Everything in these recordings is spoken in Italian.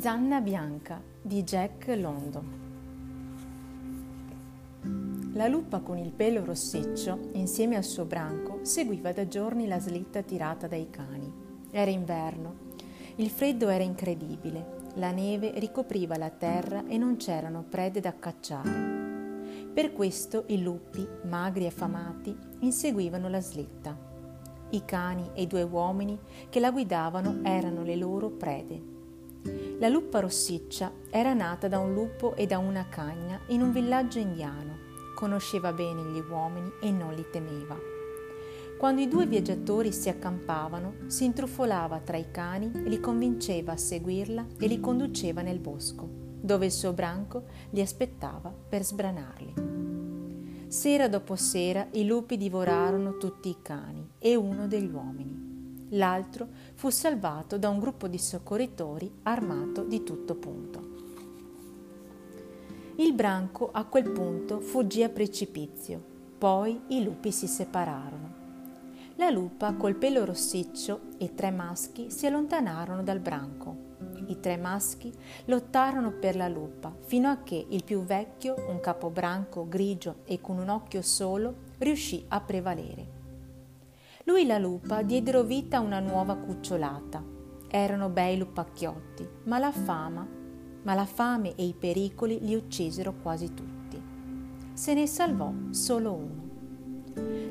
Zanna bianca di Jack Londo. La lupa con il pelo rossiccio, insieme al suo branco, seguiva da giorni la slitta tirata dai cani. Era inverno. Il freddo era incredibile. La neve ricopriva la terra e non c'erano prede da cacciare. Per questo i lupi, magri e affamati, inseguivano la slitta. I cani e i due uomini che la guidavano erano le loro prede. La lupa rossiccia era nata da un lupo e da una cagna in un villaggio indiano. Conosceva bene gli uomini e non li temeva. Quando i due viaggiatori si accampavano, si intrufolava tra i cani li convinceva a seguirla e li conduceva nel bosco, dove il suo branco li aspettava per sbranarli. Sera dopo sera i lupi divorarono tutti i cani e uno degli uomini. L'altro fu salvato da un gruppo di soccorritori armato di tutto punto. Il branco a quel punto fuggì a precipizio, poi i lupi si separarono. La lupa col pelo rossiccio e tre maschi si allontanarono dal branco. I tre maschi lottarono per la lupa fino a che il più vecchio, un capobranco grigio e con un occhio solo, riuscì a prevalere. Lui e la lupa diedero vita a una nuova cucciolata. Erano bei lupacchiotti, ma la fama, ma la fame e i pericoli li uccisero quasi tutti. Se ne salvò solo uno.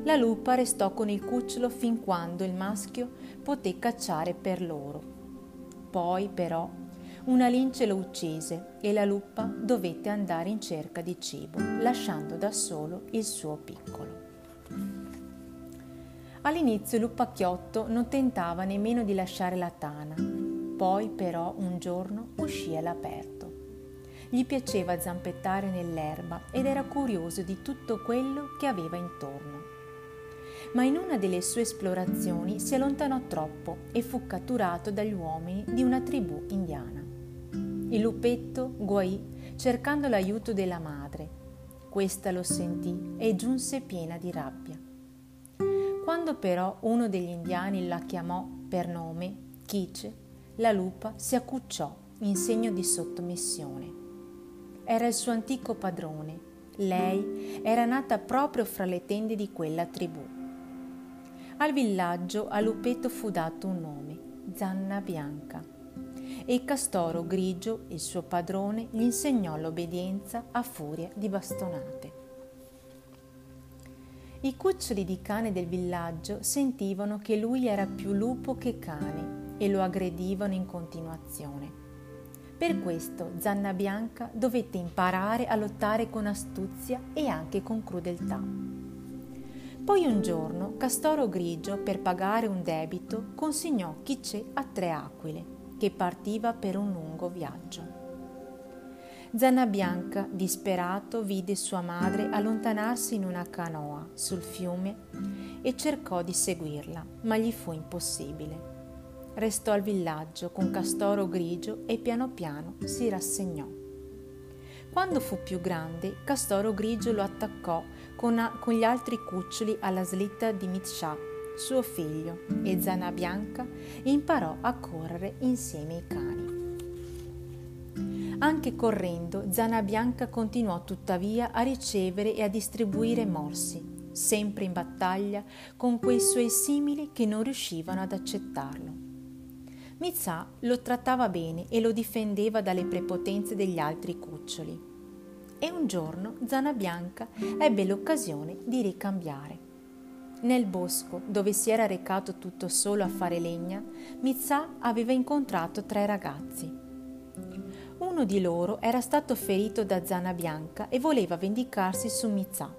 La lupa restò con il cucciolo fin quando il maschio poté cacciare per loro. Poi, però, una lince lo uccise e la lupa dovette andare in cerca di cibo, lasciando da solo il suo piccolo. All'inizio Lupacchiotto non tentava nemmeno di lasciare la tana, poi però un giorno uscì all'aperto. Gli piaceva zampettare nell'erba ed era curioso di tutto quello che aveva intorno. Ma in una delle sue esplorazioni si allontanò troppo e fu catturato dagli uomini di una tribù indiana. Il lupetto guaì cercando l'aiuto della madre. Questa lo sentì e giunse piena di rabbia. Quando però uno degli indiani la chiamò per nome, Kice, la lupa si accucciò in segno di sottomissione. Era il suo antico padrone. Lei era nata proprio fra le tende di quella tribù. Al villaggio a Lupetto fu dato un nome, Zanna Bianca, e il castoro grigio, il suo padrone, gli insegnò l'obbedienza a furia di bastonate. I cuccioli di cane del villaggio sentivano che lui era più lupo che cane e lo aggredivano in continuazione. Per questo Zanna Bianca dovette imparare a lottare con astuzia e anche con crudeltà. Poi un giorno Castoro Grigio, per pagare un debito, consegnò Chicè a tre aquile, che partiva per un lungo viaggio. Zanna Bianca, disperato, vide sua madre allontanarsi in una canoa sul fiume e cercò di seguirla, ma gli fu impossibile. Restò al villaggio con Castoro grigio e piano piano si rassegnò. Quando fu più grande, Castoro grigio lo attaccò con, a, con gli altri cuccioli alla slitta di Mitsha, suo figlio, e Zanna Bianca imparò a correre insieme ai cani. Anche correndo, Zana Bianca continuò tuttavia a ricevere e a distribuire morsi, sempre in battaglia con quei suoi simili che non riuscivano ad accettarlo. Mizà lo trattava bene e lo difendeva dalle prepotenze degli altri cuccioli. E un giorno Zana Bianca ebbe l'occasione di ricambiare. Nel bosco, dove si era recato tutto solo a fare legna, Mizà aveva incontrato tre ragazzi. Uno di loro era stato ferito da Zana Bianca e voleva vendicarsi su Mizà.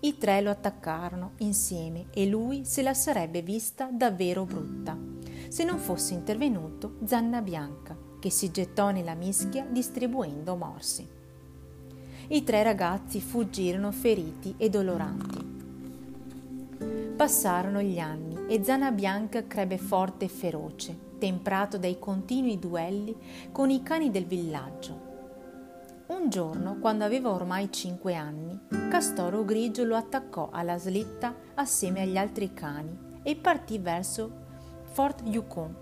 I tre lo attaccarono insieme e lui se la sarebbe vista davvero brutta, se non fosse intervenuto Zanna Bianca, che si gettò nella mischia distribuendo morsi. I tre ragazzi fuggirono feriti e doloranti. Passarono gli anni e Zana Bianca crebbe forte e feroce temprato dai continui duelli con i cani del villaggio. Un giorno, quando aveva ormai cinque anni, Castoro Grigio lo attaccò alla slitta assieme agli altri cani e partì verso Fort Yukon,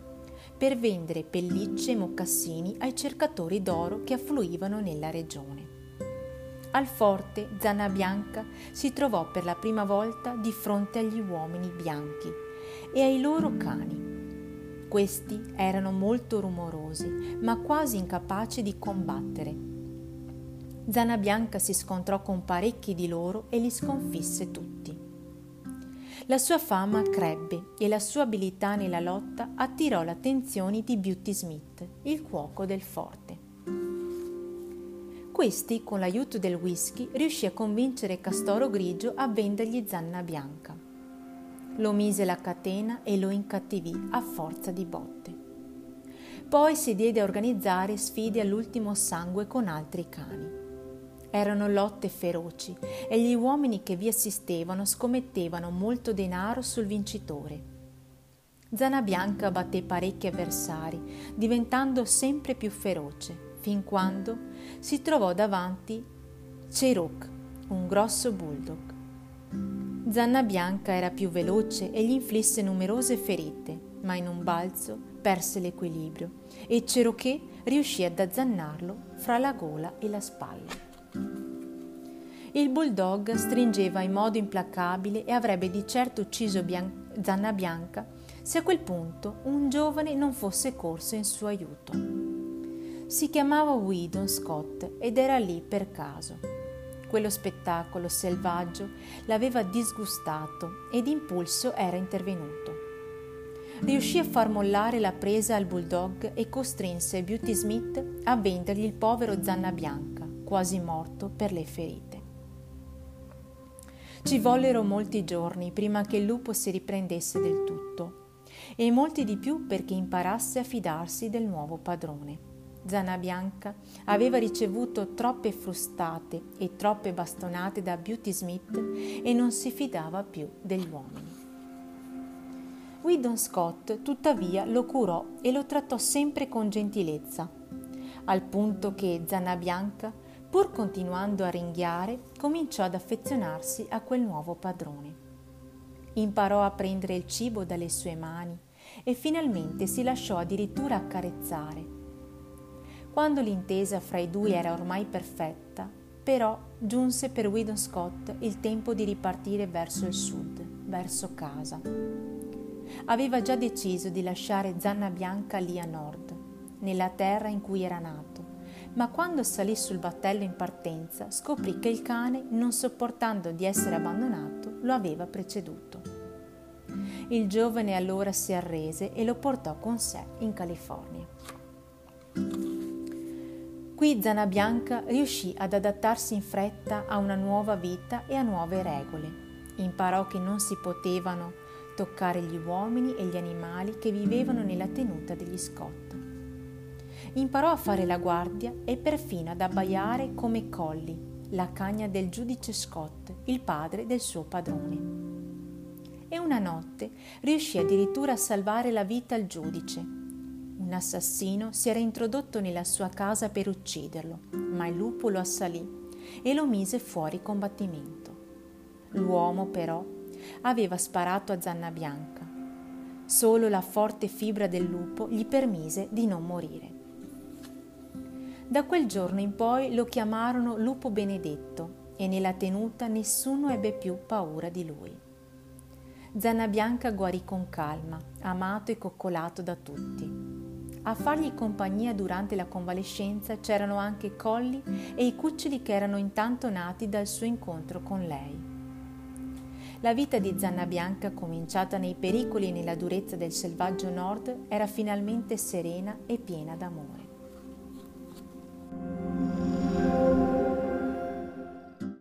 per vendere pellicce e mocassini ai cercatori d'oro che affluivano nella regione. Al forte Zanna Bianca si trovò per la prima volta di fronte agli uomini bianchi e ai loro cani. Questi erano molto rumorosi, ma quasi incapaci di combattere. Zanna Bianca si scontrò con parecchi di loro e li sconfisse tutti. La sua fama crebbe e la sua abilità nella lotta attirò l'attenzione di Beauty Smith, il cuoco del forte. Questi, con l'aiuto del whisky, riuscì a convincere Castoro Grigio a vendergli Zanna Bianca. Lo mise la catena e lo incattivì a forza di botte. Poi si diede a organizzare sfide all'ultimo sangue con altri cani. Erano lotte feroci e gli uomini che vi assistevano scommettevano molto denaro sul vincitore. Zana Bianca batté parecchi avversari, diventando sempre più feroce, fin quando si trovò davanti Cherok, un grosso bulldog. Zanna Bianca era più veloce e gli inflisse numerose ferite, ma in un balzo perse l'equilibrio e Cherokee riuscì ad azzannarlo fra la gola e la spalla. Il bulldog stringeva in modo implacabile e avrebbe di certo ucciso Bian- Zanna Bianca se a quel punto un giovane non fosse corso in suo aiuto. Si chiamava Whedon Scott ed era lì per caso. Quello spettacolo selvaggio l'aveva disgustato e d'impulso era intervenuto. Riuscì a far mollare la presa al bulldog e costrinse Beauty Smith a vendergli il povero Zanna Bianca, quasi morto per le ferite. Ci vollero molti giorni prima che il lupo si riprendesse del tutto e molti di più perché imparasse a fidarsi del nuovo padrone. Zana Bianca aveva ricevuto troppe frustate e troppe bastonate da Beauty Smith e non si fidava più degli uomini. Whedon Scott tuttavia lo curò e lo trattò sempre con gentilezza, al punto che Zanna Bianca pur continuando a ringhiare, cominciò ad affezionarsi a quel nuovo padrone. Imparò a prendere il cibo dalle sue mani e finalmente si lasciò addirittura accarezzare. Quando l'intesa fra i due era ormai perfetta, però giunse per Whedon Scott il tempo di ripartire verso il sud, verso casa. Aveva già deciso di lasciare Zanna Bianca lì a nord, nella terra in cui era nato ma quando salì sul battello in partenza scoprì che il cane, non sopportando di essere abbandonato, lo aveva preceduto. Il giovane allora si arrese e lo portò con sé in California. Qui Zana Bianca riuscì ad adattarsi in fretta a una nuova vita e a nuove regole. Imparò che non si potevano toccare gli uomini e gli animali che vivevano nella tenuta degli Scott imparò a fare la guardia e perfino ad abbaiare come Colli, la cagna del giudice Scott, il padre del suo padrone. E una notte riuscì addirittura a salvare la vita al giudice. Un assassino si era introdotto nella sua casa per ucciderlo, ma il lupo lo assalì e lo mise fuori combattimento. L'uomo però aveva sparato a Zanna Bianca. Solo la forte fibra del lupo gli permise di non morire. Da quel giorno in poi lo chiamarono Lupo Benedetto e nella tenuta nessuno ebbe più paura di lui. Zanna Bianca guarì con calma, amato e coccolato da tutti. A fargli compagnia durante la convalescenza c'erano anche Colli e i cuccioli che erano intanto nati dal suo incontro con lei. La vita di Zanna Bianca, cominciata nei pericoli e nella durezza del selvaggio nord, era finalmente serena e piena d'amore.